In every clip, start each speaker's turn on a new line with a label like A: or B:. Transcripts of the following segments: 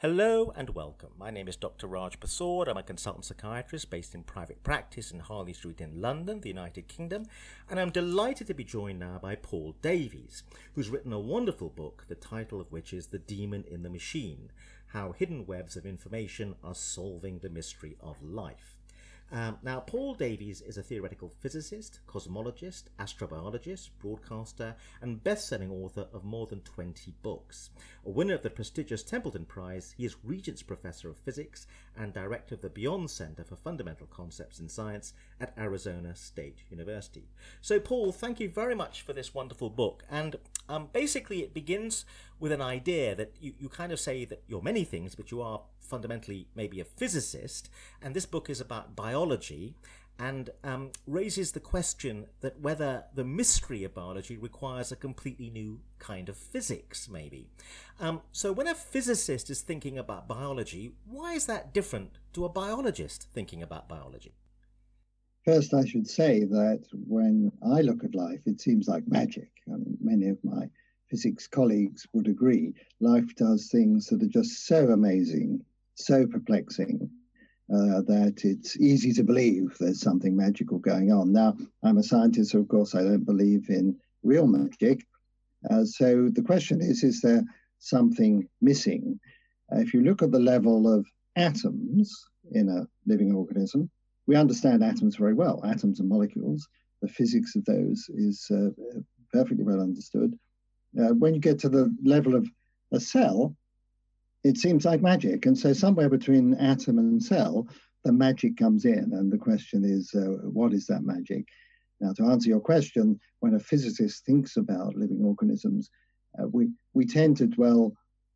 A: Hello and welcome. My name is Dr. Raj Persaud. I'm a consultant psychiatrist based in private practice in Harley Street in London, the United Kingdom, and I'm delighted to be joined now by Paul Davies, who's written a wonderful book, the title of which is The Demon in the Machine How Hidden Webs of Information Are Solving the Mystery of Life. Um, now, Paul Davies is a theoretical physicist, cosmologist, astrobiologist, broadcaster, and best selling author of more than 20 books. A winner of the prestigious Templeton Prize, he is Regents Professor of Physics and Director of the Beyond Center for Fundamental Concepts in Science at Arizona State University. So, Paul, thank you very much for this wonderful book. And um, basically, it begins with an idea that you, you kind of say that you're many things, but you are fundamentally maybe a physicist. And this book is about biology and um, raises the question that whether the mystery of biology requires a completely new kind of physics, maybe. Um, so, when a physicist is thinking about biology, why is that different to a biologist thinking about biology?
B: First, I should say that when I look at life, it seems like magic. and many of my physics colleagues would agree. Life does things that are just so amazing, so perplexing, uh, that it's easy to believe there's something magical going on. Now, I'm a scientist, so of course I don't believe in real magic. Uh, so the question is is there something missing? Uh, if you look at the level of atoms in a living organism, we understand atoms very well, atoms and molecules. The physics of those is uh, perfectly well understood. Uh, when you get to the level of a cell, it seems like magic. And so, somewhere between atom and cell, the magic comes in. And the question is, uh, what is that magic? Now, to answer your question, when a physicist thinks about living organisms, uh, we, we tend to dwell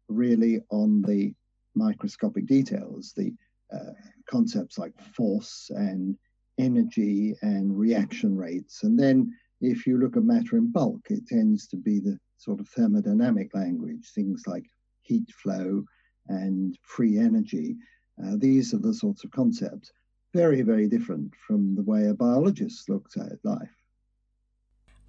B: really on the microscopic details, the uh, concepts like force and energy and reaction rates. And then if you look at matter in bulk, it tends to be the sort of thermodynamic language, things like heat flow and free energy. Uh, these are the sorts of concepts, very, very different from the way a biologist looks at life.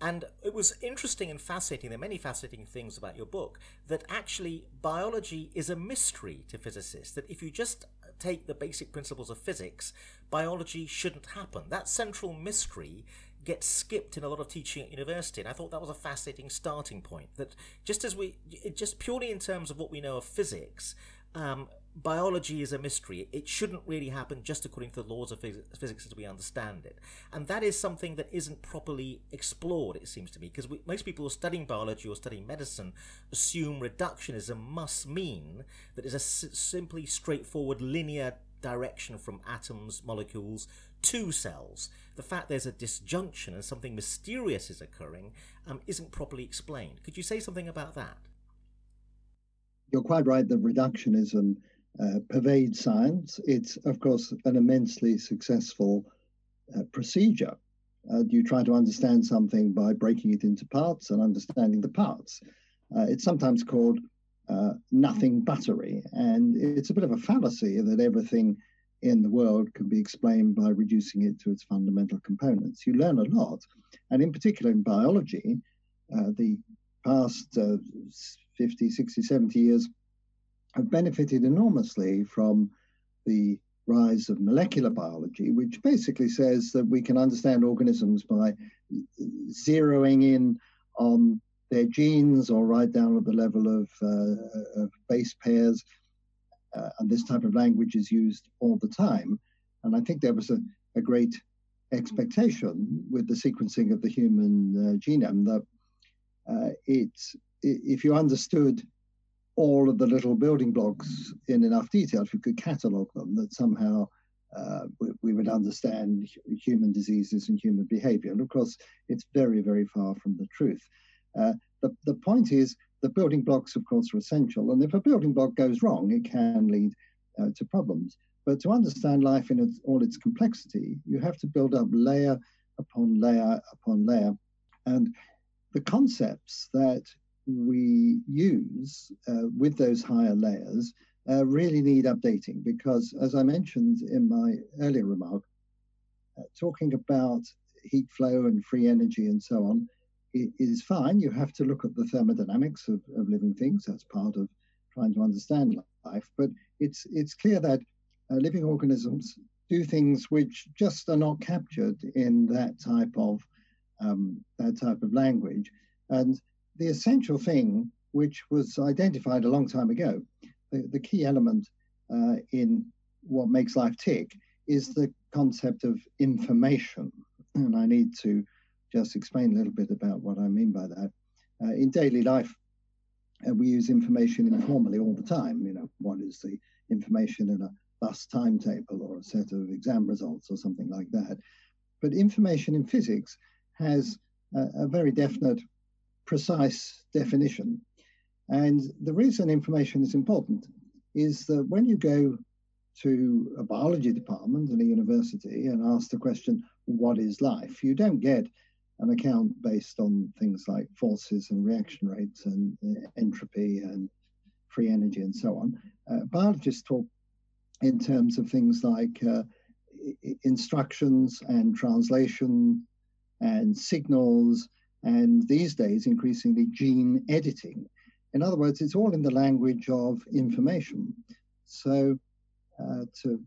A: And it was interesting and fascinating. There are many fascinating things about your book that actually biology is a mystery to physicists. That if you just take the basic principles of physics, biology shouldn't happen. That central mystery gets skipped in a lot of teaching at university. And I thought that was a fascinating starting point. That just as we, just purely in terms of what we know of physics, um, biology is a mystery. It shouldn't really happen just according to the laws of phys- physics as we understand it. And that is something that isn't properly explored, it seems to me, because most people who are studying biology or studying medicine assume reductionism must mean that it's a s- simply straightforward linear direction from atoms, molecules to cells. The fact there's a disjunction and something mysterious is occurring um, isn't properly explained. Could you say something about that?
B: You're quite right that reductionism uh, pervades science. It's, of course, an immensely successful uh, procedure. Uh, you try to understand something by breaking it into parts and understanding the parts. Uh, it's sometimes called uh, nothing buttery, and it's a bit of a fallacy that everything in the world can be explained by reducing it to its fundamental components. You learn a lot, and in particular in biology, uh, the past uh, 50, 60, 70 years have benefited enormously from the rise of molecular biology, which basically says that we can understand organisms by zeroing in on their genes or right down at the level of, uh, of base pairs uh, and this type of language is used all the time. And I think there was a, a great expectation with the sequencing of the human uh, genome that uh, it's if you understood all of the little building blocks in enough detail, if you could catalog them, that somehow uh, we, we, would understand human diseases and human behavior. And of course, it's very, very far from the truth. Uh, the, the point is the building blocks, of course, are essential. And if a building block goes wrong, it can lead uh, to problems. But to understand life in its, all its complexity, you have to build up layer upon layer upon layer. And the concepts that we use uh, with those higher layers uh, really need updating because, as I mentioned in my earlier remark, uh, talking about heat flow and free energy and so on is fine. You have to look at the thermodynamics of, of living things. That's part of trying to understand life, but it's it's clear that uh, living organisms do things which just are not captured in that type of um, that type of language. And the essential thing, which was identified a long time ago, the, the key element uh, in what makes life tick is the concept of information. And I need to just explain a little bit about what I mean by that. Uh, in daily life, uh, we use information informally all the time. You know, what is the information in a bus timetable or a set of exam results or something like that? But information in physics has a, a very definite, precise definition. And the reason information is important is that when you go to a biology department in a university and ask the question, what is life? You don't get an account based on things like forces and reaction rates and uh, entropy and free energy and so on. Uh, biologists talk in terms of things like uh, instructions and translation and signals, and these days, increasingly, gene editing. In other words, it's all in the language of information. So, uh, to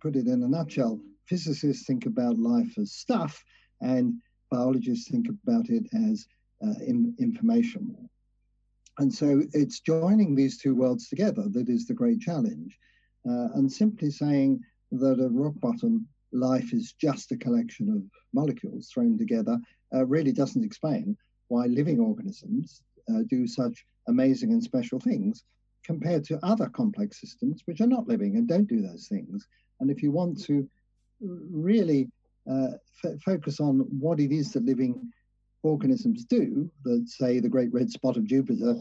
B: put it in a nutshell, physicists think about life as stuff, and biologists think about it as uh, in, information. And so it's joining these two worlds together that is the great challenge. Uh, and simply saying that at rock bottom, life is just a collection of molecules thrown together uh, really doesn't explain why living organisms uh, do such amazing and special things compared to other complex systems which are not living and don't do those things. And if you want to really Uh, f- focus on what it is that living organisms do, that say the great red spot of Jupiter,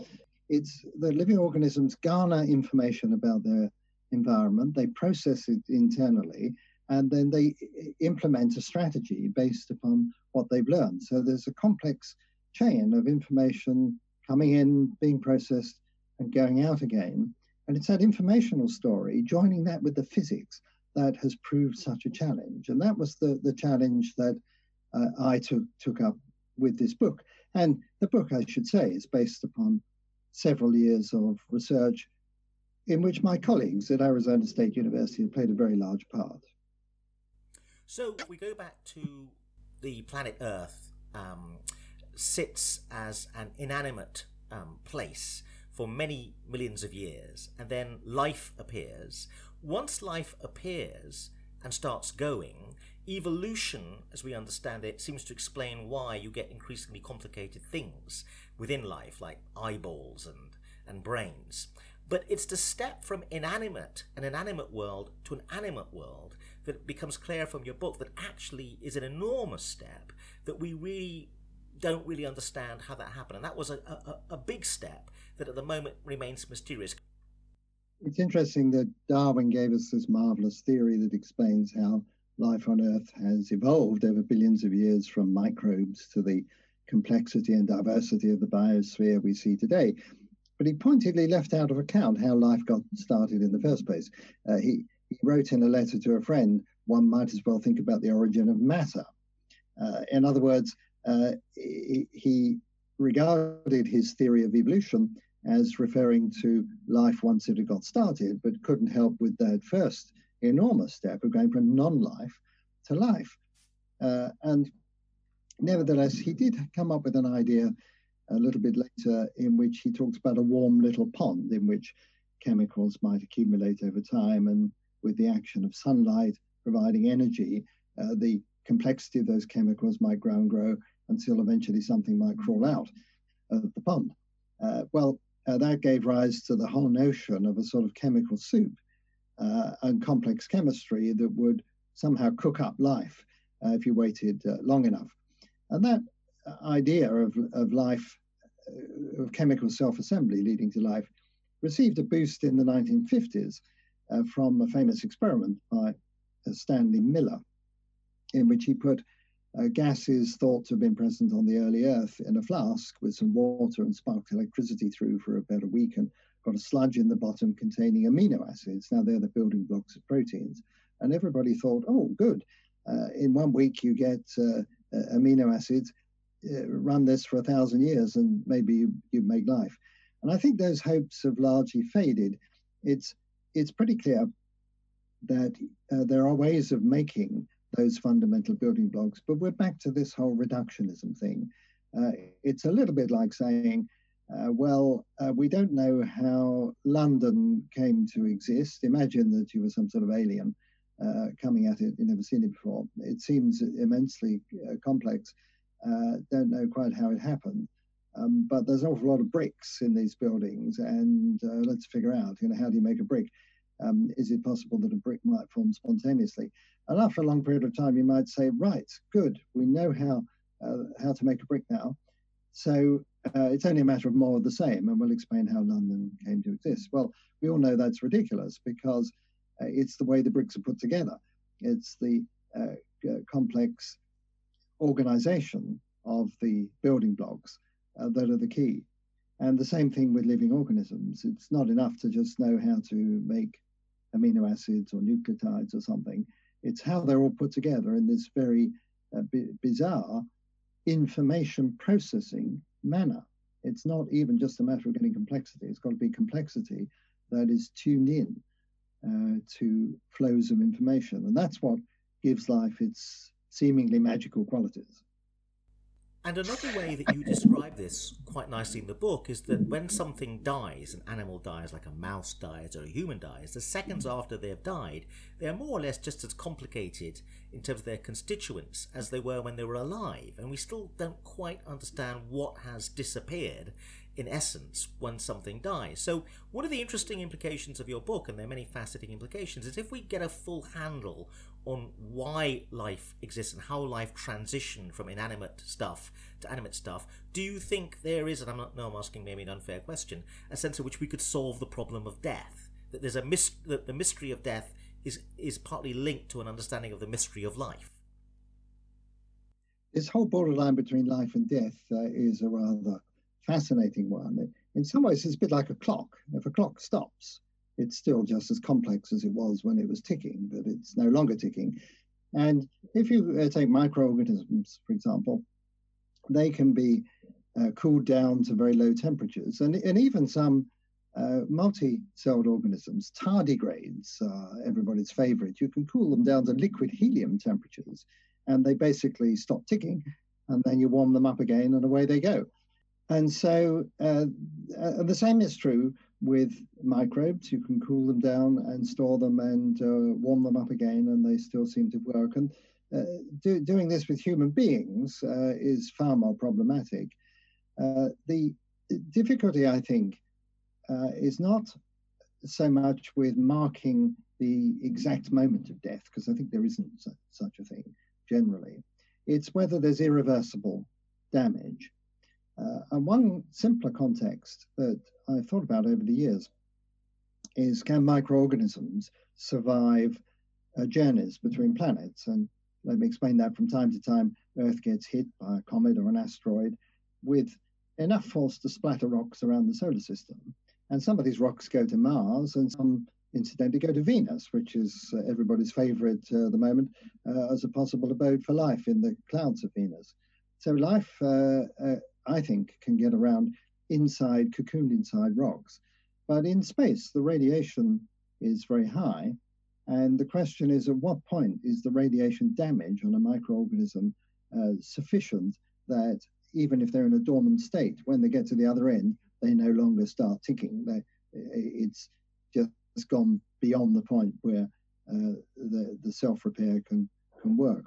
B: it's the living organisms garner information about their environment, they process it internally, and then they implement a strategy based upon what they've learned. So there's a complex chain of information coming in, being processed, and going out again. And it's that informational story, joining that with the physics, that has proved such a challenge. And that was the, the challenge that uh, I took, took up with this book. And the book, I should say, is based upon several years of research in which my colleagues at Arizona State University have played a very large part.
A: So we go back to the planet Earth um, sits as an inanimate um, place for many millions of years, and then life appears. Once life appears and starts going, evolution, as we understand it, seems to explain why you get increasingly complicated things within life, like eyeballs and, and brains. But it's the step from inanimate, an inanimate world, to an animate world that becomes clear from your book that actually is an enormous step that we really don't really understand how that happened. And that was a, a, a big step that at the moment remains mysterious.
B: It's interesting that Darwin gave us this marvelous theory that explains how life on Earth has evolved over billions of years from microbes to the complexity and diversity of the biosphere we see today. But he pointedly left out of account how life got started in the first place. Uh, he, he wrote in a letter to a friend, one might as well think about the origin of matter. Uh, in other words, uh, he, he regarded his theory of evolution as referring to life once it had got started, but couldn't help with that first enormous step of going from non life to life. Uh, and nevertheless, he did come up with an idea a little bit later in which he talks about a warm little pond in which chemicals might accumulate over time and with the action of sunlight providing energy, uh, the complexity of those chemicals might grow and grow until eventually something might crawl out of the pond. Uh, well, uh, that gave rise to the whole notion of a sort of chemical soup uh, and complex chemistry that would somehow cook up life uh, if you waited uh, long enough. And that idea of, of life, uh, of chemical self assembly leading to life, received a boost in the 1950s uh, from a famous experiment by uh, Stanley Miller, in which he put uh, gases thought to have been present on the early Earth in a flask with some water and sparked electricity through for about a week and got a sludge in the bottom containing amino acids. Now they're the building blocks of proteins. And everybody thought, oh, good. Uh, in one week, you get uh, uh amino acids. Uh, run this for a thousand years and maybe you, you make life. And I think those hopes have largely faded it's it's pretty clear that uh, there are ways of making those fundamental building blocks, but we're back to this whole reductionism thing. Uh, it's a little bit like saying, uh, well, uh, we don't know how London came to exist. Imagine that you were some sort of alien uh, coming at it, you've never seen it before. It seems immensely uh, complex. Uh, don't know quite how it happened. Um, but there's an awful lot of bricks in these buildings, and let's figure out, you know, how do you make a brick? Um, is it possible that a brick might form spontaneously? And after a long period of time, you might say, right, good, we know how uh, how to make a brick now. So uh, it's only a matter of more of the same, and we'll explain how London came to exist. Well, we all know that's ridiculous because uh, it's the way the bricks are put together. It's the uh, complex organization of the building blocks uh, that are the key. And the same thing with living organisms. It's not enough to just know how to make amino acids or nucleotides or something. It's how they're all put together in this very uh, bizarre information processing manner. It's not even just a matter of getting complexity. It's got to be complexity that is tuned in uh, to flows of information. And that's what gives life its seemingly magical qualities.
A: And another way that you describe this quite nicely in the book is that when something dies, an animal dies, like a mouse dies or a human dies, the seconds after they have died, they are more or less just as complicated in terms of their constituents as they were when they were alive. And we still don't quite understand what has disappeared in essence when something dies. So, one of the interesting implications of your book, and there are many fascinating implications, is if we get a full handle on why life exists and how life transitioned from inanimate stuff to animate stuff, do you think there is, and I'm not, no, I'm asking maybe an unfair question, a sense in which we could solve the problem of death? That there's a mis- that the mystery of death is is partly linked to an understanding of the mystery of life.
B: This whole borderline between life and death uh, is a rather fascinating one. In some ways, it's a bit like a clock. If a clock stops, it's still just as complex as it was when it was ticking, but it's no longer ticking. And if you uh, take microorganisms, for example, they can be uh, cooled down to very low temperatures. And, and even some uh, multi-celled organisms, tardigrades are everybody's favorite. You can cool them down to liquid helium temperatures, and they basically stop ticking, and then you warm them up again, and away they go. And so uh, uh, the same is true with microbes. You can cool them down and store them and uh, warm them up again, and they still seem to work. And uh, do, doing this with human beings uh, is far more problematic. Uh, the difficulty, I think, is not so much with marking the exact moment of death, because I think there isn't such a thing generally. It's whether there's irreversible damage. Uh, and one simpler context that I've thought about over the years is can microorganisms survive uh, journeys between planets? And let me explain that from time to time, Earth gets hit by a comet or an asteroid with enough force to splatter rocks around the solar system. And some of these rocks go to Mars, and some incidentally go to Venus, which is uh, everybody's favorite uh, at the moment uh, as a possible abode for life in the clouds of Venus. So life uh, uh, I think, can get around inside, cocooned inside rocks. But in space, the radiation is very high. And the question is at what point is the radiation damage on a microorganism uh, sufficient that even if they're in a dormant state, when they get to the other end, they no longer start ticking? They, it's just gone beyond the point where uh, the, the self repair can, can work.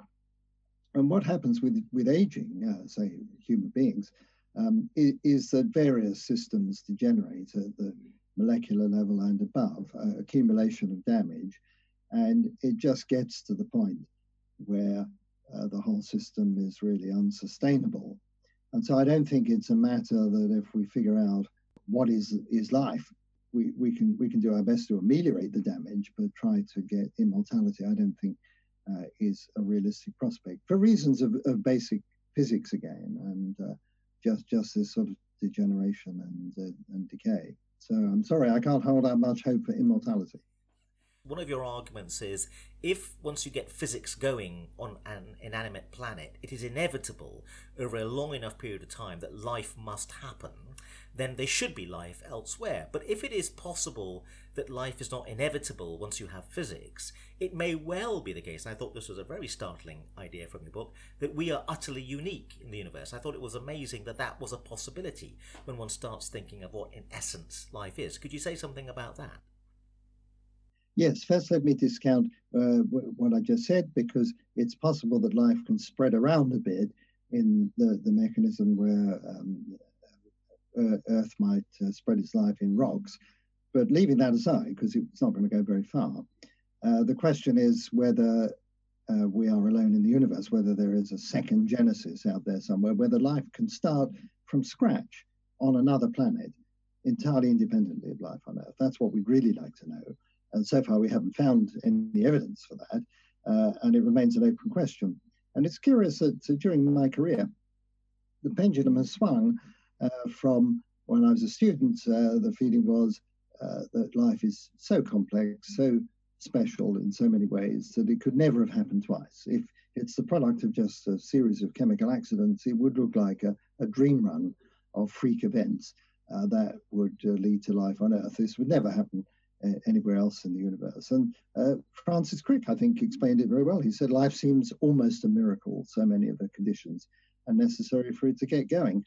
B: And what happens with, with aging, uh, say human beings, um, is, is, that various systems degenerate at the molecular level and above, uh, accumulation of damage, and it just gets to the point where uh, the whole system is really unsustainable. And so I don't think it's a matter that if we figure out what is is life, we, we can we can do our best to ameliorate the damage, but try to get immortality. I don't think uh, is a realistic prospect for reasons of, of basic physics again, and uh, just just this sort of degeneration and uh, and decay. So I'm sorry, I can't hold out much hope for immortality.
A: One of your arguments is if once you get physics going on an inanimate planet, it is inevitable over a long enough period of time that life must happen, then there should be life elsewhere. But if it is possible that life is not inevitable once you have physics, it may well be the case, and I thought this was a very startling idea from your book, that we are utterly unique in the universe. I thought it was amazing that that was a possibility when one starts thinking of what, in essence, life is. Could you say something about that?
B: Yes, first let me discount uh, what I just said because it's possible that life can spread around a bit in the, the mechanism where um, Earth might uh, spread its life in rocks. But leaving that aside, because it's not going to go very far, uh, the question is whether uh, we are alone in the universe, whether there is a second Genesis out there somewhere, whether life can start from scratch on another planet entirely independently of life on Earth. That's what we'd really like to know. And so far, we haven't found any evidence for that. Uh, and it remains an open question. And it's curious that uh, during my career, the pendulum has swung uh, from when I was a student, uh, the feeling was uh, that life is so complex, so special in so many ways that it could never have happened twice. If it's the product of just a series of chemical accidents, it would look like a, a dream run of freak events uh, that would lead to life on Earth. This would never happen anywhere else in the universe. And uh, Francis Crick, I think, explained it very well. He said life seems almost a miracle, so many of the conditions are necessary for it to get going.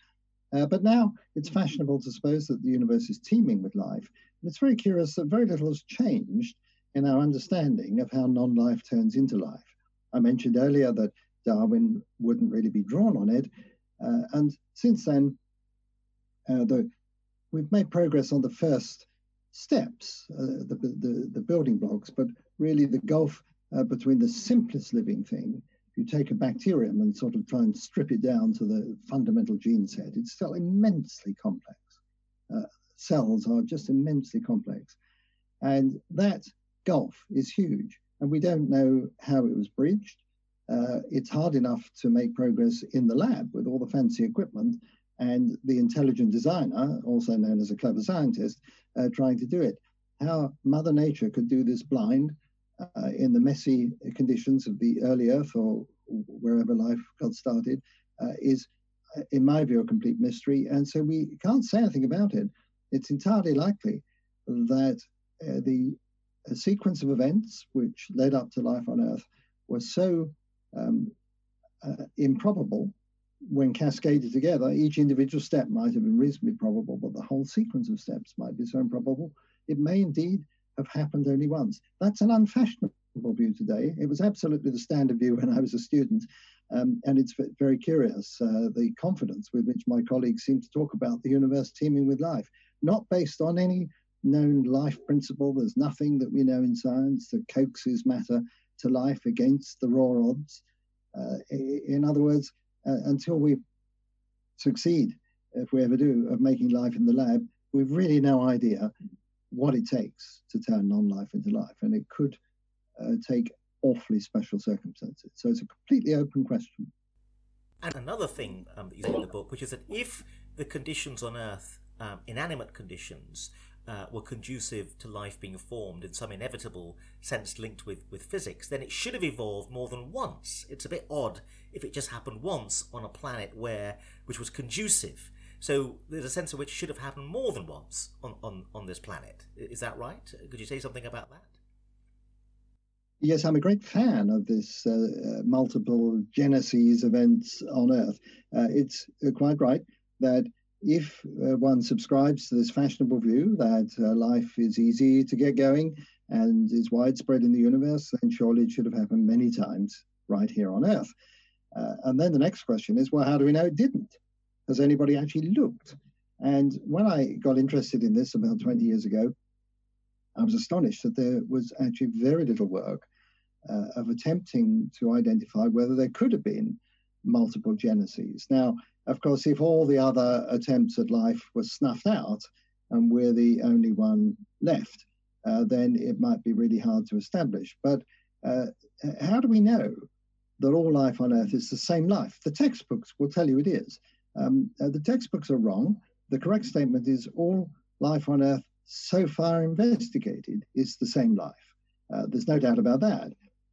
B: Uh, but now it's fashionable to suppose that the universe is teeming with life. And it's very curious that very little has changed in our understanding of how non life turns into life. I mentioned earlier that Darwin wouldn't really be drawn on it. Uh, and since then, uh, the, we've made progress on the first steps, uh, the, the, the, building blocks, but really the gulf uh, between the simplest living thing If you take a bacterium and sort of try and strip it down to the fundamental gene set, it's still immensely complex. Uh, cells are just immensely complex. And that gulf is huge. And we don't know how it was bridged. Uh, it's hard enough to make progress in the lab with all the fancy equipment and the intelligent designer, also known as a clever scientist, uh, trying to do it. How Mother Nature could do this blind uh, in the messy conditions of the early Earth or wherever life got started uh, is, uh, in my view, a complete mystery. And so we can't say anything about it. It's entirely likely that uh, the sequence of events which led up to life on Earth was so um, uh, improbable when cascaded together, each individual step might have been reasonably probable, but the whole sequence of steps might be so improbable, it may indeed have happened only once. That's an unfashionable view today. It was absolutely the standard view when I was a student. Um, and it's very curious uh, the confidence with which my colleagues seem to talk about the universe teeming with life, not based on any known life principle. There's nothing that we know in science that coaxes matter to life against the raw odds. Uh, in other words, until we succeed, if we ever do, of making life in the lab, we've really no idea what it takes to turn non-life into life, and it could uh, take awfully special circumstances. So it's a completely open question.
A: And another thing um, that you say in the book, which is that if the conditions on Earth, um, inanimate conditions, uh, were conducive to life being formed in some inevitable sense linked with, with physics, then it should have evolved more than once. It's a bit odd if it just happened once on a planet where which was conducive so there's a sense in which should have happened more than once on, on, on this planet. Is that right? Could you say something about that?
B: Yes, I'm a great fan of this uh, uh multiple genesis events on Earth. Uh, it's uh, quite right that if uh, one subscribes to this fashionable view that uh, life is easy to get going and is widespread in the universe, then surely it should have happened many times right here on Earth. and then the next question is, well, how do we know it didn't? has anybody actually looked? And when I got interested in this about 20 years ago, I was astonished that there was actually very little work uh, of attempting to identify whether there could have been multiple geneses. Now, of course, if all the other attempts at life were snuffed out and we're the only one left, uh, then it might be really hard to establish. But uh, how do we know that all life on Earth is the same life? The textbooks will tell you it is. Um, uh, the textbooks are wrong. The correct statement is all life on Earth so far investigated is the same life. Uh, there's no doubt about that.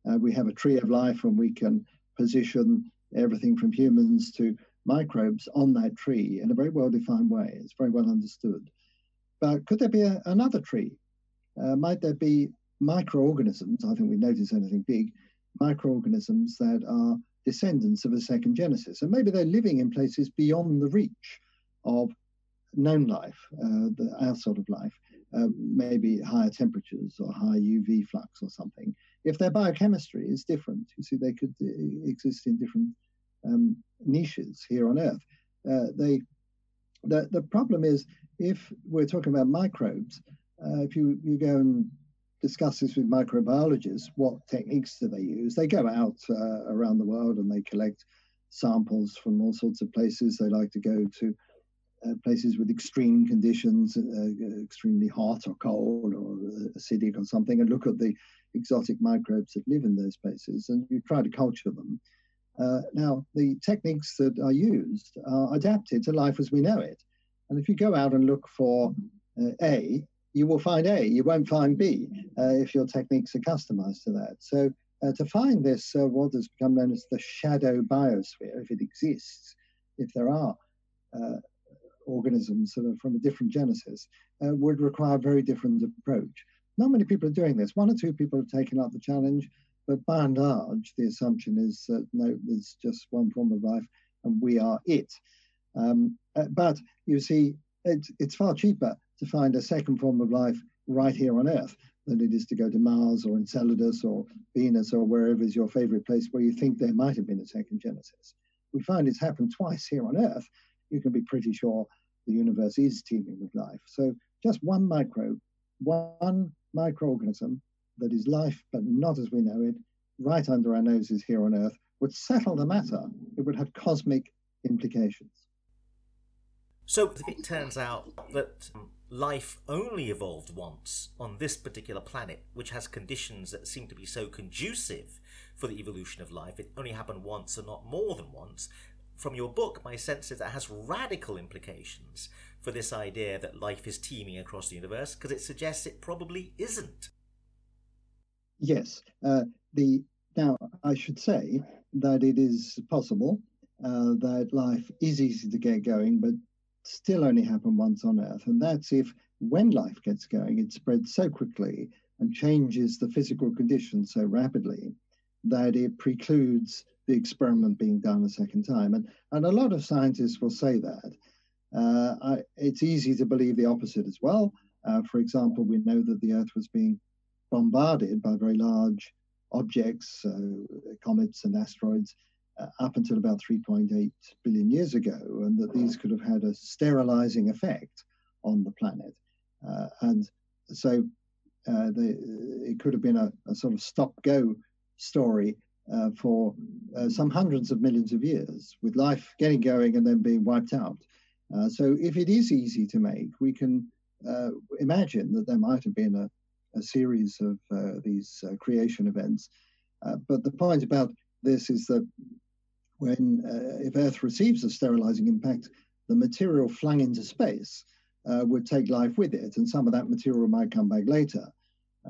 B: Uh, we have a tree of life and we can position everything from humans to microbes on that tree in a very well defined way. It's very well understood. But could there be a, another tree? Uh, might there be microorganisms? I think we notice anything big, microorganisms that are descendants of a second Genesis. And maybe they're living in places beyond the reach of known life, uh, the, our sort of life, uh, maybe higher temperatures or high UV flux or something. If their biochemistry is different, you see, they could uh, exist in different um, niches here on Earth. Uh, they, the, the problem is if we're talking about microbes, uh, if you, you go and discuss this with microbiologists, what techniques do they use? They go out uh, around the world and they collect samples from all sorts of places. They like to go to uh, places with extreme conditions, uh, extremely hot or cold or acidic or something, and look at the exotic microbes that live in those places and you try to culture them. Uh, now, the techniques that are used are adapted to life as we know it. And if you go out and look for uh, A, you will find A, you won't find B uh, if your techniques are customized to that. So uh, to find this, uh, what has become known as the shadow biosphere, if it exists, if there are uh, organisms from a different genesis, would require a very different approach. Not many people are doing this. One or two people have taken up the challenge, but by and large, the assumption is that no, there's just one form of life and we are it. Um, but you see, it's, it's far cheaper to find a second form of life right here on Earth than it is to go to Mars or Enceladus or Venus or wherever is your favorite place where you think there might have been a second Genesis. We find it's happened twice here on Earth. You can be pretty sure the universe is teeming with life. So just one microbe, one microorganism that is life but not as we know it, right under our noses here on Earth, would settle the matter. It would have cosmic implications.
A: So if it turns out that life only evolved once on this particular planet, which has conditions that seem to be so conducive for the evolution of life, it only happened once and not more than once. From your book, my sense is that has radical implications for this idea that life is teeming across the universe, because it suggests it probably isn't.
B: Yes. Uh, the now I should say that it is possible uh, that life is easy to get going, but still only happen once on Earth. And that's if, when life gets going, it spreads so quickly and changes the physical conditions so rapidly that it precludes the experiment being done a second time. And, and a lot of scientists will say that. Uh, I, it's easy to believe the opposite as well. Uh, for example, we know that the Earth was being bombarded by very large objects, uh, comets and asteroids, uh, up until about 3.8 billion years ago, and that these could have had a sterilizing effect on the planet. Uh, and so uh, the, it could have been a, a sort of stop go story uh, for uh, some hundreds of millions of years, with life getting going and then being wiped out. Uh, so, if it is easy to make, we can imagine that there might have been a, a series of these creation events. but the point about this is that when uh, if Earth receives a sterilizing impact, the material flung into space uh, would take life with it, and some of that material might come back later.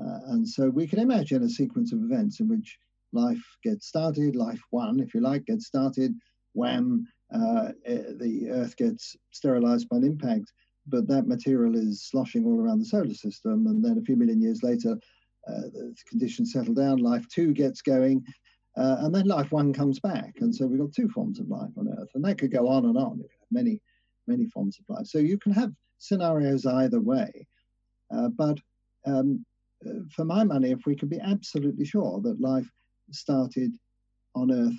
B: Uh, and so we can imagine a sequence of events in which life gets started, life one, if you like, gets started, wham, uh, eh, the Earth gets sterilized by an impact, but that material is sloshing all around the solar system, and then a few million years later, uh, the conditions settle down, life two gets going, uh, and then life one comes back. And so we've got two forms of life on Earth. And that could go on and on. Many, many forms of life. So you can have scenarios either way. Uh, but um, uh, for my money, if we could be absolutely sure that life started on Earth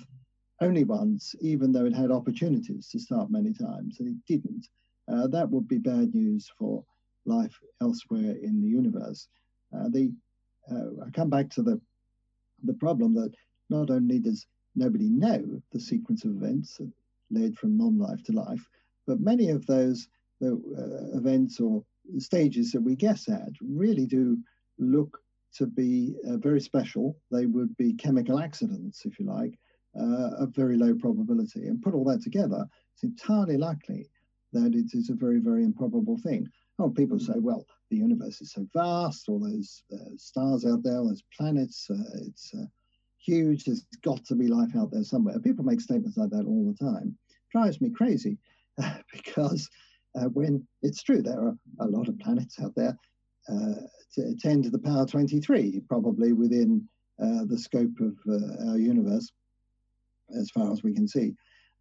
B: only once, even though it had opportunities to start many times, and it didn't, uh, that would be bad news for life elsewhere in the universe. Uh, the uh, I come back to the the problem that not only does nobody know the sequence of events that led from non-life to life, but many of those the, uh, events or stages that we guess at really do look to be uh, very special. They would be chemical accidents, if you like, of very low probability. And put all that together, it's entirely likely that it is a very, very improbable thing. Oh, people say, well, the universe is so vast, all those uh, stars out there, all those planets, uh, it's uh, huge. There's got to be life out there somewhere. People make statements like that all the time. Drives me crazy because uh, when it's true, there are a lot of planets out there, uh, 10 to the power 23, probably within uh, the scope of our universe, as far as we can see.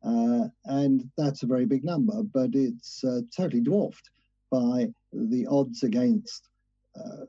B: And that's a very big number, but it's totally dwarfed by the odds against uh,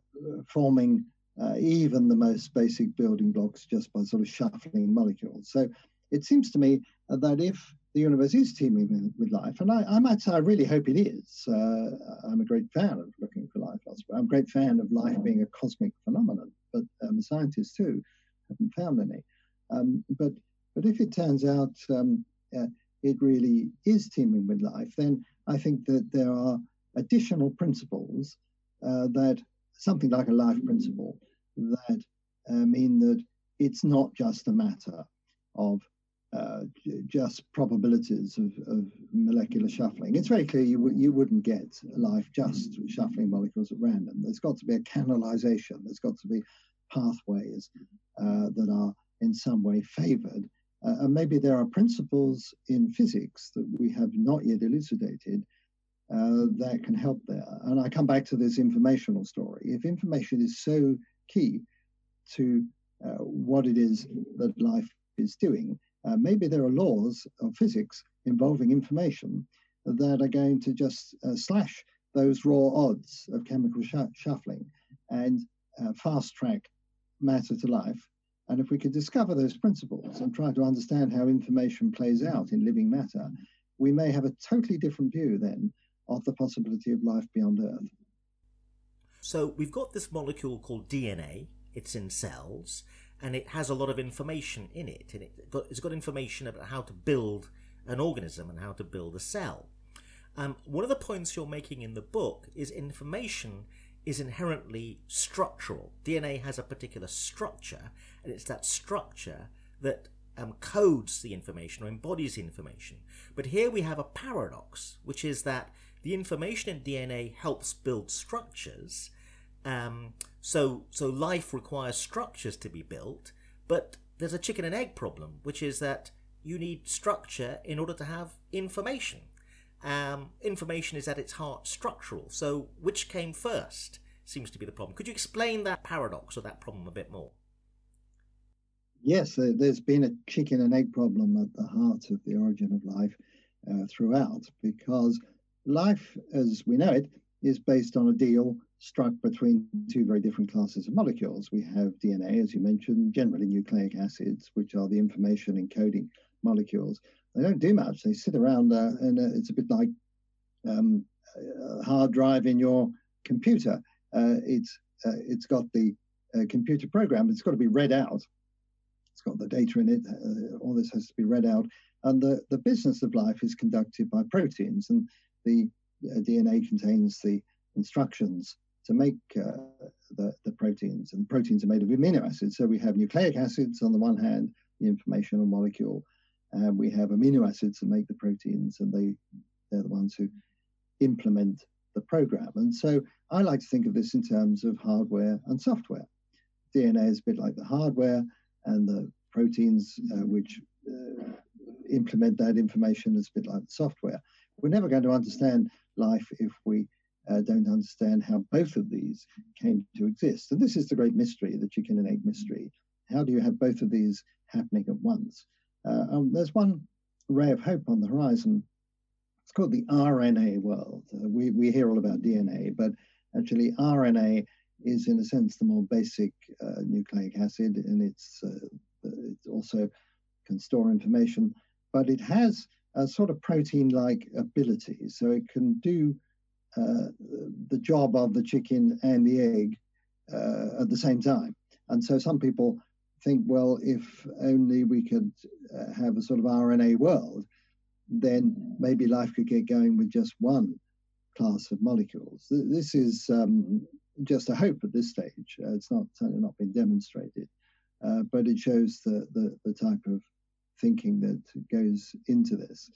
B: forming uh, even the most basic building blocks just by sort of shuffling molecules. So it seems to me that if the universe is teeming with, life, and I, I, might say I really hope it is. Uh, I'm a great fan of looking for life elsewhere. I'm a great fan of life being a cosmic phenomenon, but um, scientists too haven't found any. Um, but but if it turns out um, uh, it really is teeming with life, then I think that there are additional principles uh, that something like a life principle that uh, mean that it's not just a matter of uh, just probabilities of, of, molecular shuffling. It's very clear you, w- you wouldn't get life just shuffling molecules at random. There's got to be a canalization, there's got to be pathways uh, that are in some way favored. Uh, and maybe there are principles in physics that we have not yet elucidated uh, that can help there. And I come back to this informational story. If information is so key to uh, what it is that life is doing, uh, maybe there are laws of physics involving information that are going to just uh, slash those raw odds of chemical sh- shuffling and uh, fast track matter to life. And if we could discover those principles and try to understand how information plays out in living matter, we may have a totally different view then of the possibility of life beyond Earth.
A: So we've got this molecule called DNA. It's in cells, and it has a lot of information in it. And it's got information about how to build an organism and how to build a cell. Um, one of the points you're making in the book is information is inherently structural. DNA has a particular structure, and it's that structure that um, codes the information or embodies the information. But here we have a paradox, which is that the information in DNA helps build structures. Um, so, so life requires structures to be built, but there's a chicken and egg problem, which is that you need structure in order to have information. Um, information is at its heart structural. So, which came first seems to be the problem. Could you explain that paradox or that problem a bit more?
B: Yes, there's been a chicken and egg problem at the heart of the origin of life uh, throughout because life as we know it is based on a deal struck between two very different classes of molecules. We have DNA, as you mentioned, generally nucleic acids, which are the information encoding molecules. They don't do much. They sit around, uh, and uh, it's a bit like um, a hard drive in your computer. Uh, it's uh, it's got the uh, computer program. It's got to be read out. It's got the data in it. All this has to be read out. And the, the business of life is conducted by proteins. And the DNA contains the instructions to make uh, the, the proteins, and proteins are made of amino acids. So we have nucleic acids on the one hand, the informational molecule, and we have amino acids that make the proteins, and they they're the ones who implement the program. And so I like to think of this in terms of hardware and software. DNA is a bit like the hardware, and the proteins uh, which uh, implement that information is a bit like the software. We're never going to understand life if we uh, don't understand how both of these came to exist. And this is the great mystery, the chicken and egg mystery. How do you have both of these happening at once? Uh, um, there's one ray of hope on the horizon. It's called the RNA world. Uh, we, we hear all about DNA, but actually, RNA is, in a sense, the more basic uh, nucleic acid, and it's, uh, it also can store information, but it has a sort of protein-like ability, so it can do uh, the job of the chicken and the egg uh, at the same time. And so some people think, well, if only we could uh, have a sort of RNA world, then maybe life could get going with just one class of molecules. This is um, just a hope at this stage. Uh, it's not certainly not been demonstrated, uh, but it shows the, the, the type of thinking that goes into this.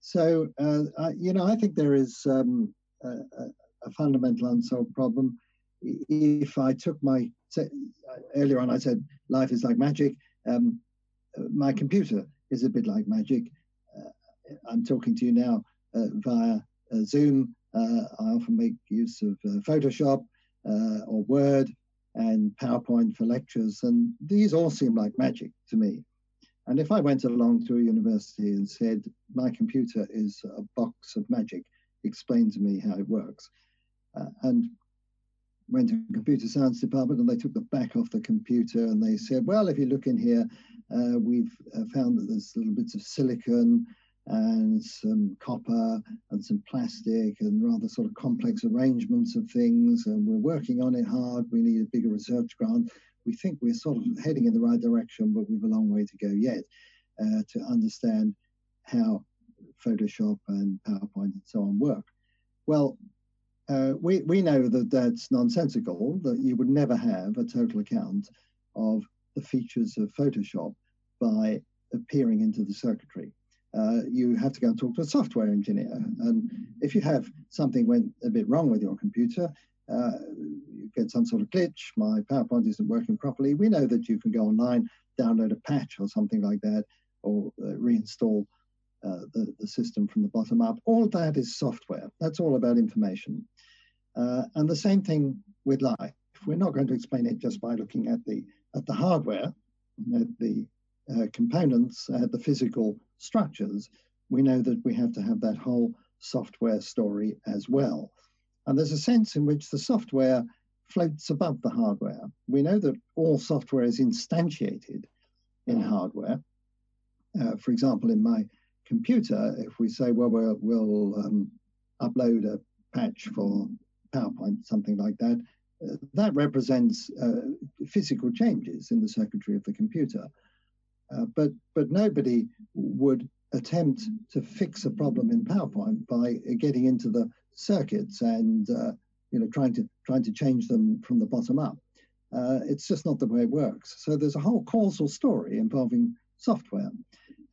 B: So, uh, I, you know, I think there is um, a, a fundamental unsolved problem. If I took my earlier on, I said life is like magic. Um, my computer is a bit like magic. Uh, I'm talking to you now uh, via uh, Zoom. I often make use of Photoshop or Word and PowerPoint for lectures, and these all seem like magic to me. And if I went along to a university and said, my computer is a box of magic, explain to me how it works. Uh, and went to a computer science department and they took the back off the computer and they said, well, if you look in here, uh, we've uh, found that there's little bits of silicon and some copper and some plastic and rather sort of complex arrangements of things. And we're working on it hard. We need a bigger research grant we think we're sort of heading in the right direction, but we've a long way to go yet uh, to understand how Photoshop and PowerPoint and so on work. Well, uh, we, we know that that's nonsensical, that you would never have a total account of the features of Photoshop by peering into the circuitry. Uh, you have to go and talk to a software engineer. And if you have something went a bit wrong with your computer, uh, you get some sort of glitch, my PowerPoint isn't working properly, we know that you can go online, download a patch or something like that, or uh, reinstall uh, the, the system from the bottom up. All that is software. That's all about information. Uh, and the same thing with life. We're not going to explain it just by looking at the at the hardware, at the uh, components, at the physical structures. We know that we have to have that whole software story as well. And there's a sense in which the software floats above the hardware. We know that all software is instantiated in hardware. Uh, for example, in my computer, if we say, well, we'll, we'll um, upload a patch for PowerPoint, something like that, uh, that represents uh, physical changes in the circuitry of the computer. Uh, but, but nobody would attempt to fix a problem in PowerPoint by getting into the circuits and uh, you know trying to trying to change them from the bottom up. Uh, it's just not the way it works. So there's a whole causal story involving software,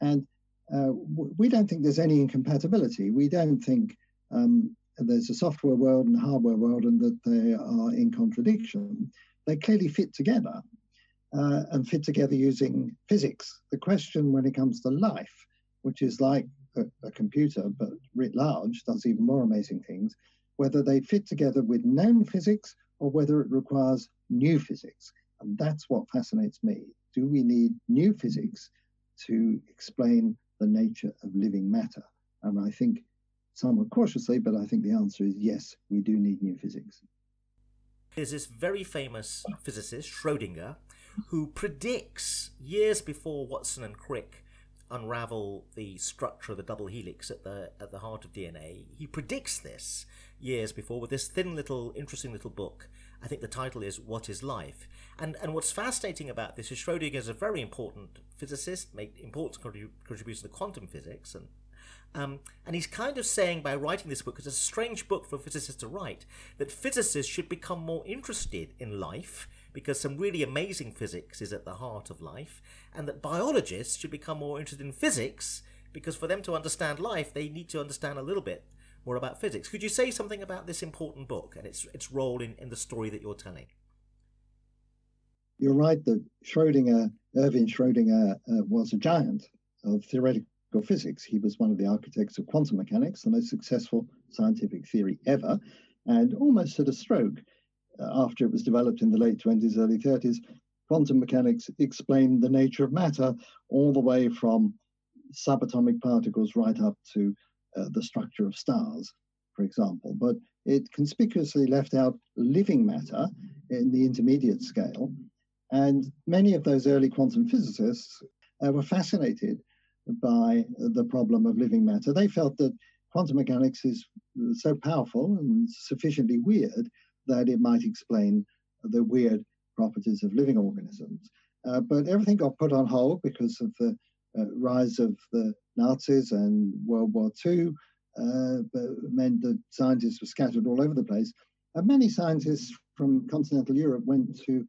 B: and uh, we don't think there's any incompatibility. We don't think um, there's a software world and a hardware world and that they are in contradiction. They clearly fit together uh, and fit together using physics. The question when it comes to life, which is like a, a computer, but writ large, does even more amazing things, whether they fit together with known physics or whether it requires new physics. And that's what fascinates me. Do we need new physics to explain the nature of living matter? And I think, somewhat cautiously, but I think the answer is yes, we do need new physics.
A: There's this very famous physicist, Schrodinger, who predicts years before Watson and Crick unravel the structure of the double helix at the at the heart of DNA. He predicts this years before with this thin little interesting little book. I think the title is What is Life? And and what's fascinating about this is Schrodinger is a very important physicist, made important contributions to quantum physics and um, and he's kind of saying by writing this book, because it's a strange book for a physicist to write, that physicists should become more interested in life because some really amazing physics is at the heart of life, and that biologists should become more interested in physics because for them to understand life, they need to understand a little bit more about physics. Could you say something about this important book and its its role in, in the story that you're telling?
B: You're right that Schrodinger, Erwin Schrodinger, uh, was a giant of theoretical physics. He was one of the architects of quantum mechanics, the most successful scientific theory ever, and almost at a stroke uh, after it was developed in the late 20s, early 30s, quantum mechanics explained the nature of matter all the way from subatomic particles right up to uh, the structure of stars, for example. But it conspicuously left out living matter in the intermediate scale. And many of those early quantum physicists uh, were fascinated by the problem of living matter. They felt that quantum mechanics is so powerful and sufficiently weird that it might explain the weird properties of living organisms. Uh, but everything got put on hold because of the uh, rise of the Nazis and World War II uh, meant that scientists were scattered all over the place. And many scientists from continental Europe went to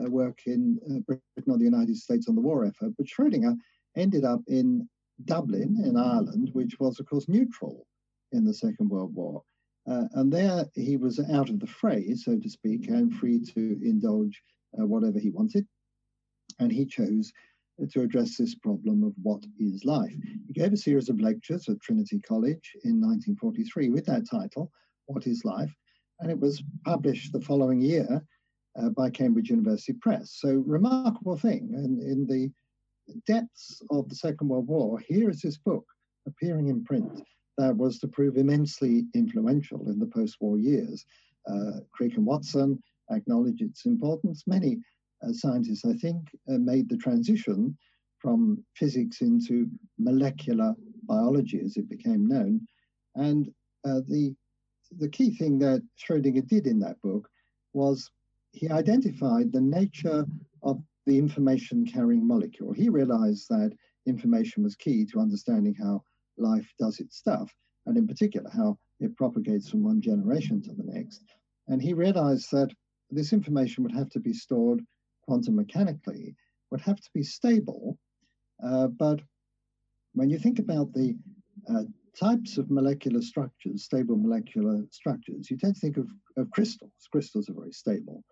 B: uh, work in uh, Britain or the United States on the war effort. But Schrodinger ended up in Dublin in Ireland, which was, of course, neutral in the Second World War. Uh, and there he was out of the fray, so to speak, and free to indulge uh, whatever he wanted. And he chose to address this problem of what is life. He gave a series of lectures at Trinity College in 1943 with that title, What is Life? And it was published the following year uh, by Cambridge University Press. So, remarkable thing. And in the depths of the Second World War, here is this book appearing in print that was to prove immensely influential in the post war years. Uh, Crick and Watson acknowledge its importance. Many uh, scientists, I think, uh, made the transition from physics into molecular biology as it became known. And uh, the, the key thing that Schrodinger did in that book was he identified the nature of the information carrying molecule. He realized that information was key to understanding how life does its stuff, and in particular, how it propagates from one generation to the next. And he realized that this information would have to be stored quantum mechanically, would have to be stable. Uh, but when you think about the uh, types of molecular structures, stable molecular structures, you tend to think of, of crystals. Crystals are very stable.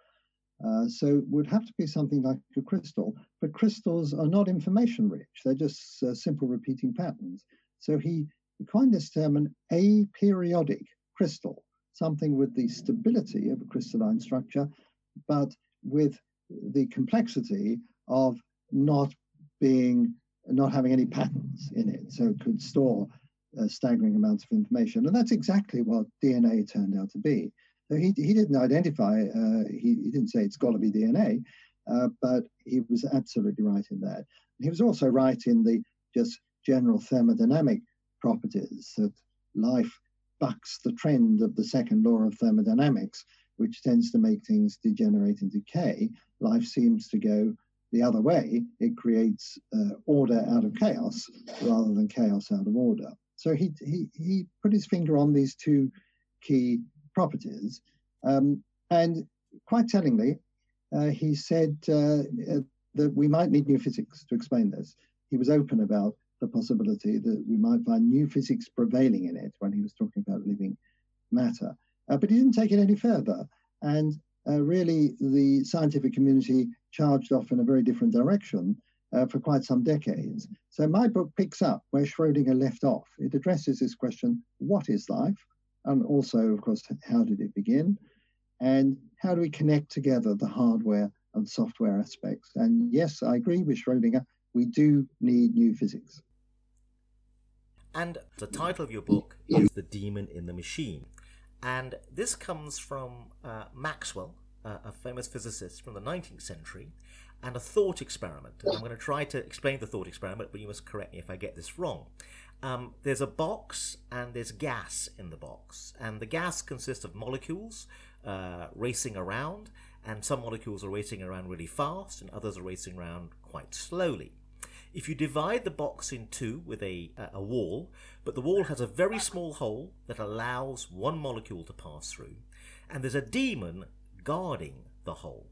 B: Uh, so it would have to be something like a crystal, but crystals are not information rich. They're just uh, simple repeating patterns. So he coined this term an aperiodic crystal, something with the stability of a crystalline structure, but with the complexity of not being not having any patterns in it, so it could store uh, staggering amounts of information, and that's exactly what DNA turned out to be. So he, he didn't identify, uh, he, he didn't say it's got to be DNA, uh, but he was absolutely right in that. He was also right in the just general thermodynamic properties that life bucks the trend of the second law of thermodynamics, which tends to make things degenerate and decay. Life seems to go the other way. It creates uh, order out of chaos rather than chaos out of order. So he, he, he put his finger on these two key properties. Um, and quite tellingly, uh, he said uh, uh, that we might need new physics to explain this. He was open about the possibility that we might find new physics prevailing in it when he was talking about living matter. Uh, but he didn't take it any further. And uh, really, the scientific community charged off in a very different direction uh, for quite some decades. So my book picks up where Schrodinger left off. It addresses this question what is life? And also, of course, how did it begin? And how do we connect together the hardware and software aspects? And yes, I agree with Schrodinger, we do need new physics.
A: And the title of your book is The Demon in the Machine. And this comes from uh, Maxwell, uh, a famous physicist from the 19th century, and a thought experiment. And I'm going to try to explain the thought experiment, but you must correct me if I get this wrong. Um, there's a box and there's gas in the box, and the gas consists of molecules uh, racing around, and some molecules are racing around really fast, and others are racing around quite slowly. If you divide the box in two with a, a wall, but the wall has a very small hole that allows one molecule to pass through, and there's a demon guarding the hole,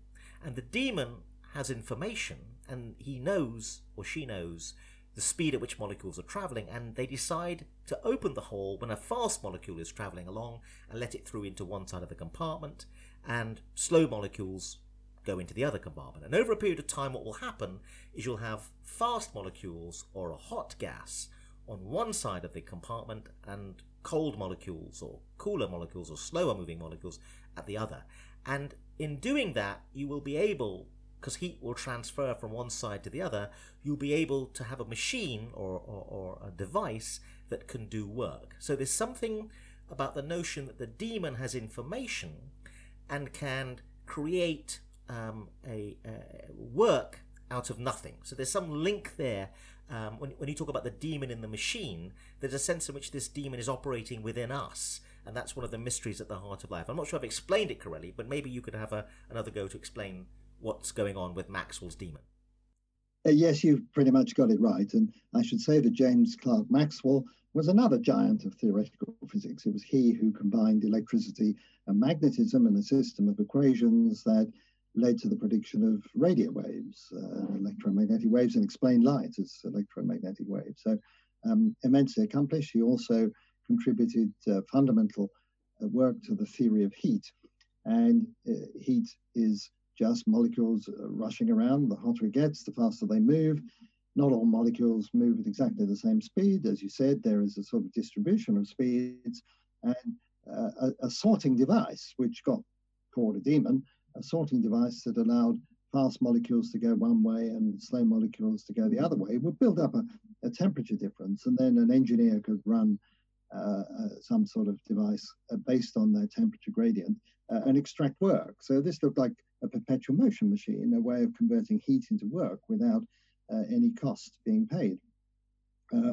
A: and the demon has information, and he knows or she knows the speed at which molecules are traveling, and they decide to open the hole when a fast molecule is traveling along and let it through into one side of the compartment, and slow molecules go into the other compartment. And over a period of time, what will happen is you'll have fast molecules or a hot gas on one side of the compartment and cold molecules or cooler molecules or slower moving molecules at the other. And in doing that, you will be able because heat will transfer from one side to the other, you'll be able to have a machine or, or, or, a device that can do work. So there's something about the notion that the demon has information and can create um, a, a, work out of nothing. So there's some link there. Um, when, when you talk about the demon in the machine, there's a sense in which this demon is operating within us. And that's one of the mysteries at the heart of life. I'm not sure I've explained it correctly, but maybe you could have a, another go to explain what's going on with Maxwell's demon.
B: Uh, yes, you've pretty much got it right. And I should say that James Clerk Maxwell was another giant of theoretical physics. It was he who combined electricity and magnetism in a system of equations that led to the prediction of radio waves, uh, electromagnetic waves, and explained light as electromagnetic waves. So um, immensely accomplished. He also contributed uh, fundamental work to the theory of heat. And uh, heat is just molecules uh, rushing around. The hotter it gets, the faster they move. Not all molecules move at exactly the same speed. As you said, there is a sort of distribution of speeds. And uh, a, a, sorting device, which got called a DEMON, a sorting device that allowed fast molecules to go one way and slow molecules to go the other way, would build up a, a temperature difference. And then an engineer could run uh, uh, some sort of device uh, based on that temperature gradient and extract work. So this looked like a perpetual motion machine, a way of converting heat into work without any cost being paid.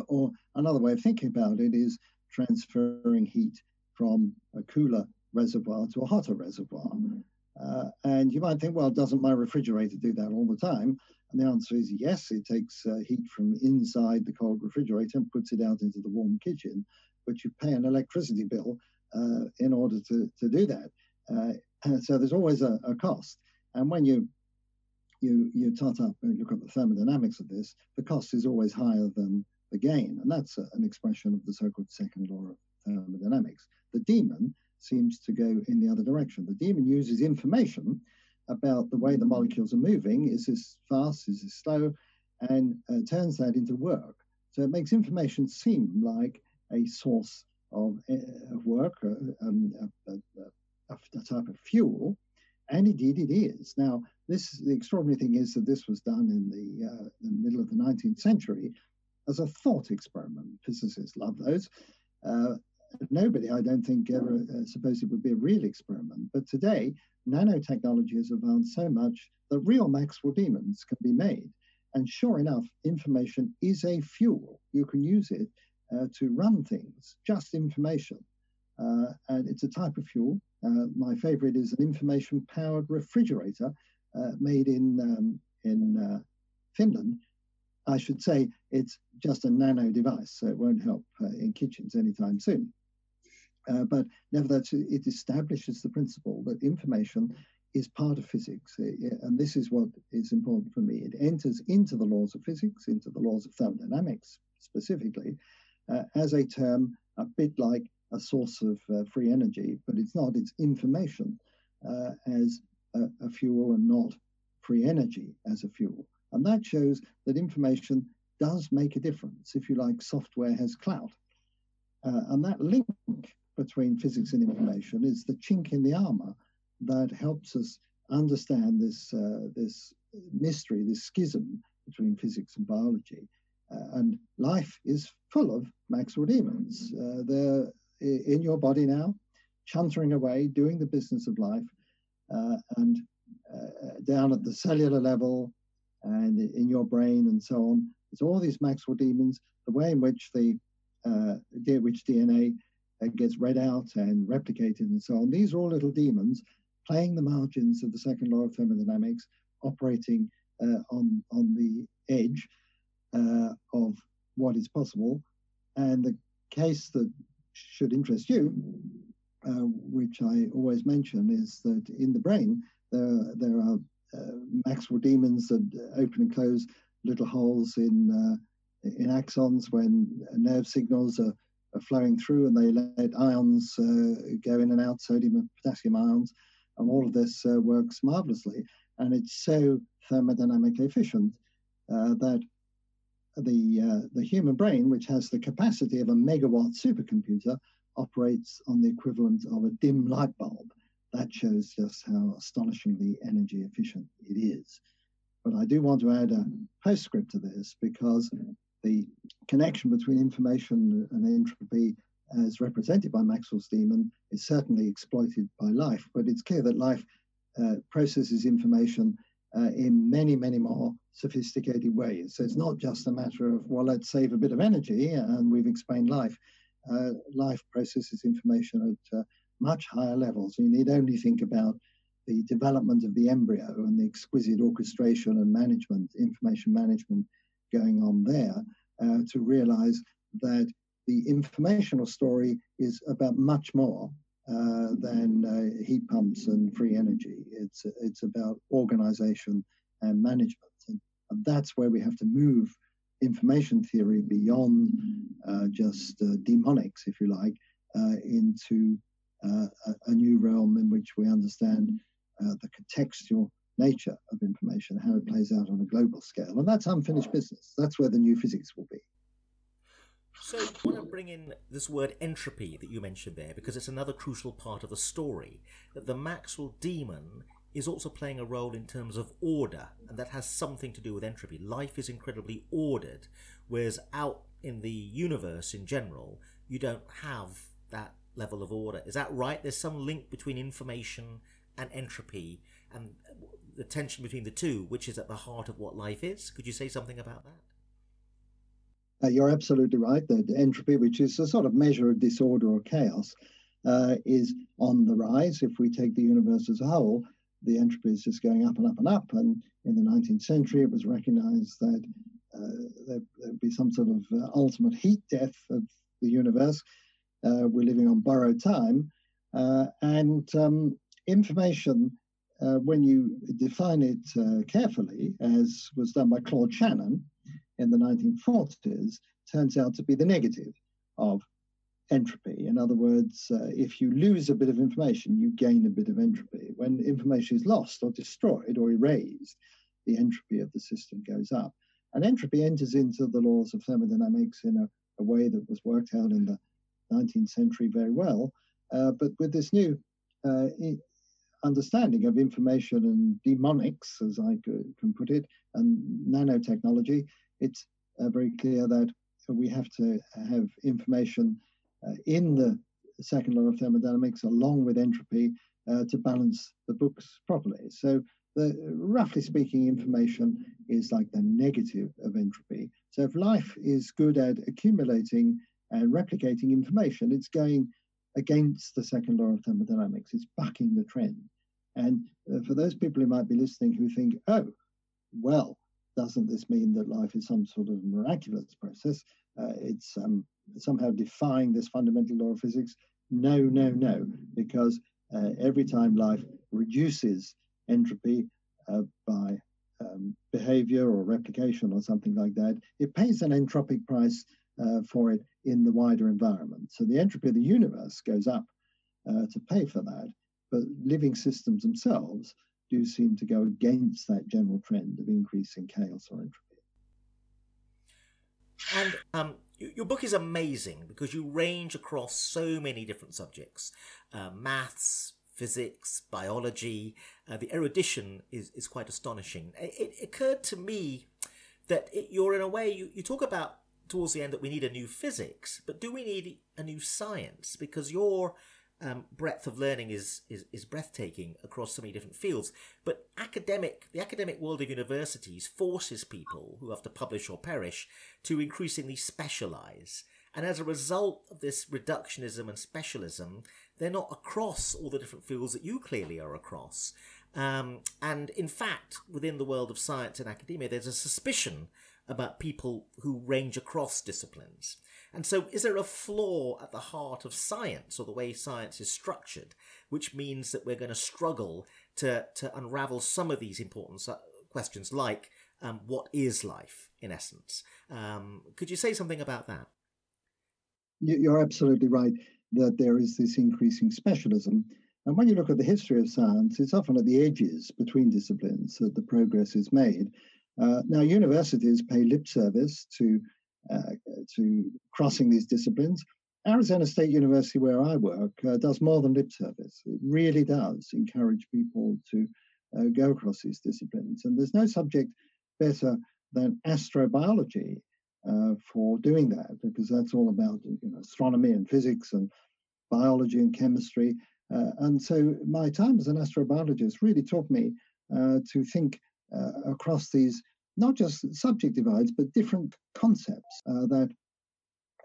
B: or another way of thinking about it is transferring heat from a cooler reservoir to a hotter reservoir. Uh, and you might think, well, doesn't my refrigerator do that all the time? And the answer is yes, it takes uh, heat from inside the cold refrigerator and puts it out into the warm kitchen but you pay an electricity bill uh, in order to, to do that. Uh, so there's always a, a, cost. And when you you you tot up and look at the thermodynamics of this, the cost is always higher than the gain, and that's a, an expression of the so-called second law of thermodynamics. The demon seems to go in the other direction. The demon uses information about the way the molecules are moving. Is this fast? Is this slow? And uh, turns that into work. So it makes information seem like a source of, uh, work, uh, um, a, a, type of fuel, and indeed it is. Now, this the extraordinary thing is that this was done in the, uh, the middle of the 19th century as a thought experiment. Physicists love those. Uh, nobody, I don't think, ever uh, supposed it would be a real experiment. But today, nanotechnology has advanced so much that real Maxwell demons can be made. And sure enough, information is a fuel. You can use it uh, to run things, just information. Uh, and it's a type of fuel. Uh, my favorite is an information powered refrigerator uh, made in, um, in uh, Finland. I should say it's just a nano device, so it won't help uh, in kitchens anytime soon. but nevertheless, it establishes the principle that information is part of physics. And this is what is important for me. It enters into the laws of physics, into the laws of thermodynamics specifically, uh, as a term a bit like a source of uh, free energy, but it's not, it's information uh, as a, a, fuel and not free energy as a fuel. And that shows that information does make a difference. If you like, software has clout. Uh, and that link between physics and information is the chink in the armor that helps us understand this, uh, this mystery, this schism between physics and biology. Uh, and life is full of Maxwell demons. Uh, they're in your body now, chuntering away, doing the business of life, uh, and down at the cellular level and in your brain and so on. It's all these Maxwell demons, the way in which the uh, which DNA gets read out and replicated and so on. These are all little demons playing the margins of the second law of thermodynamics, operating uh, on on the edge, uh, of what is possible. And the case that should interest you, uh, which I always mention, is that in the brain, there, there are uh, Maxwell demons that open and close little holes in, uh, in axons when nerve signals are, are, flowing through and they let ions uh, go in and out, sodium and potassium ions. And all of this uh, works marvelously. And it's so thermodynamically efficient that the, uh, the human brain, which has the capacity of a megawatt supercomputer, operates on the equivalent of a dim light bulb. That shows just how astonishingly energy efficient it is. But I do want to add a postscript to this because the connection between information and entropy as represented by Maxwell's demon is certainly exploited by life, but it's clear that life uh, processes information uh, in many, many more sophisticated ways. So it's not just a matter of, well, let's save a bit of energy and we've explained life. Uh, life processes information at uh, much higher levels. You need only think about the development of the embryo and the exquisite orchestration and management, information management going on there uh, to realize that the informational story is about much more uh, than uh, heat pumps and free energy. It's, it's about organization and management. And, and that's where we have to move information theory beyond uh, just uh, demonics, if you like, uh, into a, a, new realm in which we understand the contextual nature of information, how it plays out on a global scale. And that's unfinished business. That's where the new physics will be.
A: So I want to bring in this word entropy that you mentioned there because it's another crucial part of the story. That the Maxwell demon is also playing a role in terms of order, and that has something to do with entropy. Life is incredibly ordered, whereas out in the universe in general, you don't have that level of order. Is that right? There's some link between information and entropy, and the tension between the two, which is at the heart of what life is. Could you say something about that?
B: Uh, you're absolutely right. That entropy, which is a sort of measure of disorder or chaos, uh, is on the rise. If we take the universe as a whole, the entropy is just going up and up and up. And in the 19th century, it was recognized that uh, there, would be some sort of uh, ultimate heat death of the universe. Uh, we're living on borrowed time. Uh, and um, information, when you define it carefully, as was done by Claude Shannon in the 1940s, turns out to be the negative of entropy. In other words, uh, if you lose a bit of information, you gain a bit of entropy. When information is lost or destroyed or erased, the entropy of the system goes up. And entropy enters into the laws of thermodynamics in a, a way that was worked out in the 19th century very well. Uh, but with this new uh, understanding of information and demonics, as I can put it, and nanotechnology, it's uh, very clear that we have to have information uh, in the second law of thermodynamics along with entropy uh, to balance the books properly. So, the, roughly speaking, information is like the negative of entropy. So, if life is good at accumulating and replicating information, it's going against the second law of thermodynamics. It's bucking the trend. And uh, for those people who might be listening who think, oh, well, doesn't this mean that life is some sort of miraculous process? Uh, it's um, somehow defying this fundamental law of physics. No, no, no, because uh, every time life reduces entropy uh, by um, behavior or replication or something like that, it pays an entropic price uh, for it in the wider environment. So the entropy of the universe goes up uh, to pay for that, but living systems themselves do seem to go against that general trend of increasing chaos or entropy.
A: And um, your book is amazing because you range across so many different subjects uh, maths, physics, biology. Uh, the erudition is, is quite astonishing. It, it occurred to me that it, you're, in a way, you, you talk about towards the end that we need a new physics, but do we need a new science? Because you're um, breadth of learning is, is is breathtaking across so many different fields. But academic, the academic world of universities forces people who have to publish or perish to increasingly specialize. And as a result of this reductionism and specialism, they're not across all the different fields that you clearly are across. Um, and in fact, within the world of science and academia, there's a suspicion about people who range across disciplines. And so, is there a flaw at the heart of science or the way science is structured, which means that we're going to struggle to, to unravel some of these important questions, like um, what is life, in essence? Um, could you say something about that?
B: You're absolutely right that there is this increasing specialism. And when you look at the history of science, it's often at the edges between disciplines that the progress is made. Uh, now, universities pay lip service to to crossing these disciplines. Arizona State University, where I work, uh, does more than lip service. It really does encourage people to uh, go across these disciplines. And there's no subject better than astrobiology uh, for doing that, because that's all about you know, astronomy and physics and biology and chemistry. Uh, and so my time as an astrobiologist really taught me uh, to think across these not just subject divides, but different concepts uh, that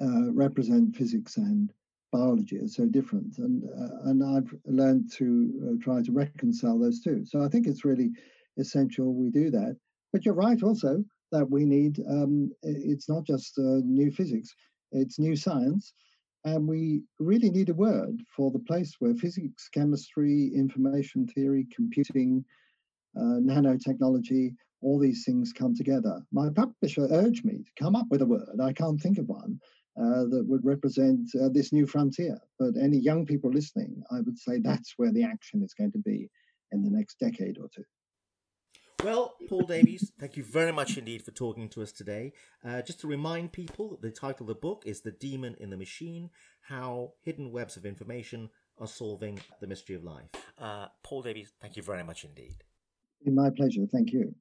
B: uh, represent physics and biology are so different. And, uh, and I've learned to uh, try to reconcile those two. So I think it's really essential we do that. But you're right also that we need, um, it's not just uh, new physics, it's new science. And we really need a word for the place where physics, chemistry, information theory, computing, uh, nanotechnology, all these things come together. My publisher urged me to come up with a word. I can't think of one. uh, that would represent uh, this new frontier. But any young people listening, I would say that's where the action is going to be in the next decade or two.
A: Well, Paul Davies, thank you very much indeed for talking to us today. Uh, just to remind people, the title of the book is The Demon in the Machine How Hidden Webs of Information Are Solving the Mystery of Life. Uh, Paul Davies, thank you very much indeed.
B: My pleasure. Thank you.